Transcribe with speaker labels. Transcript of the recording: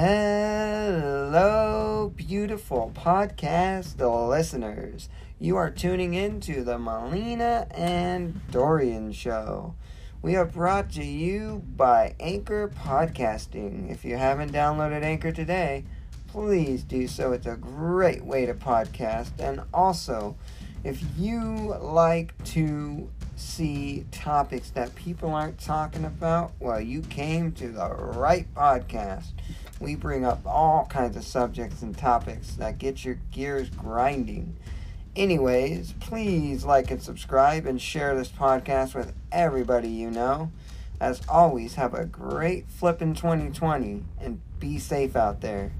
Speaker 1: Hello, beautiful podcast listeners. You are tuning in to the Malina and Dorian Show. We are brought to you by Anchor Podcasting. If you haven't downloaded Anchor today, please do so. It's a great way to podcast. And also, if you like to see topics that people aren't talking about, well, you came to the right podcast. We bring up all kinds of subjects and topics that get your gears grinding. Anyways, please like and subscribe and share this podcast with everybody you know. As always, have a great flippin' 2020 and be safe out there.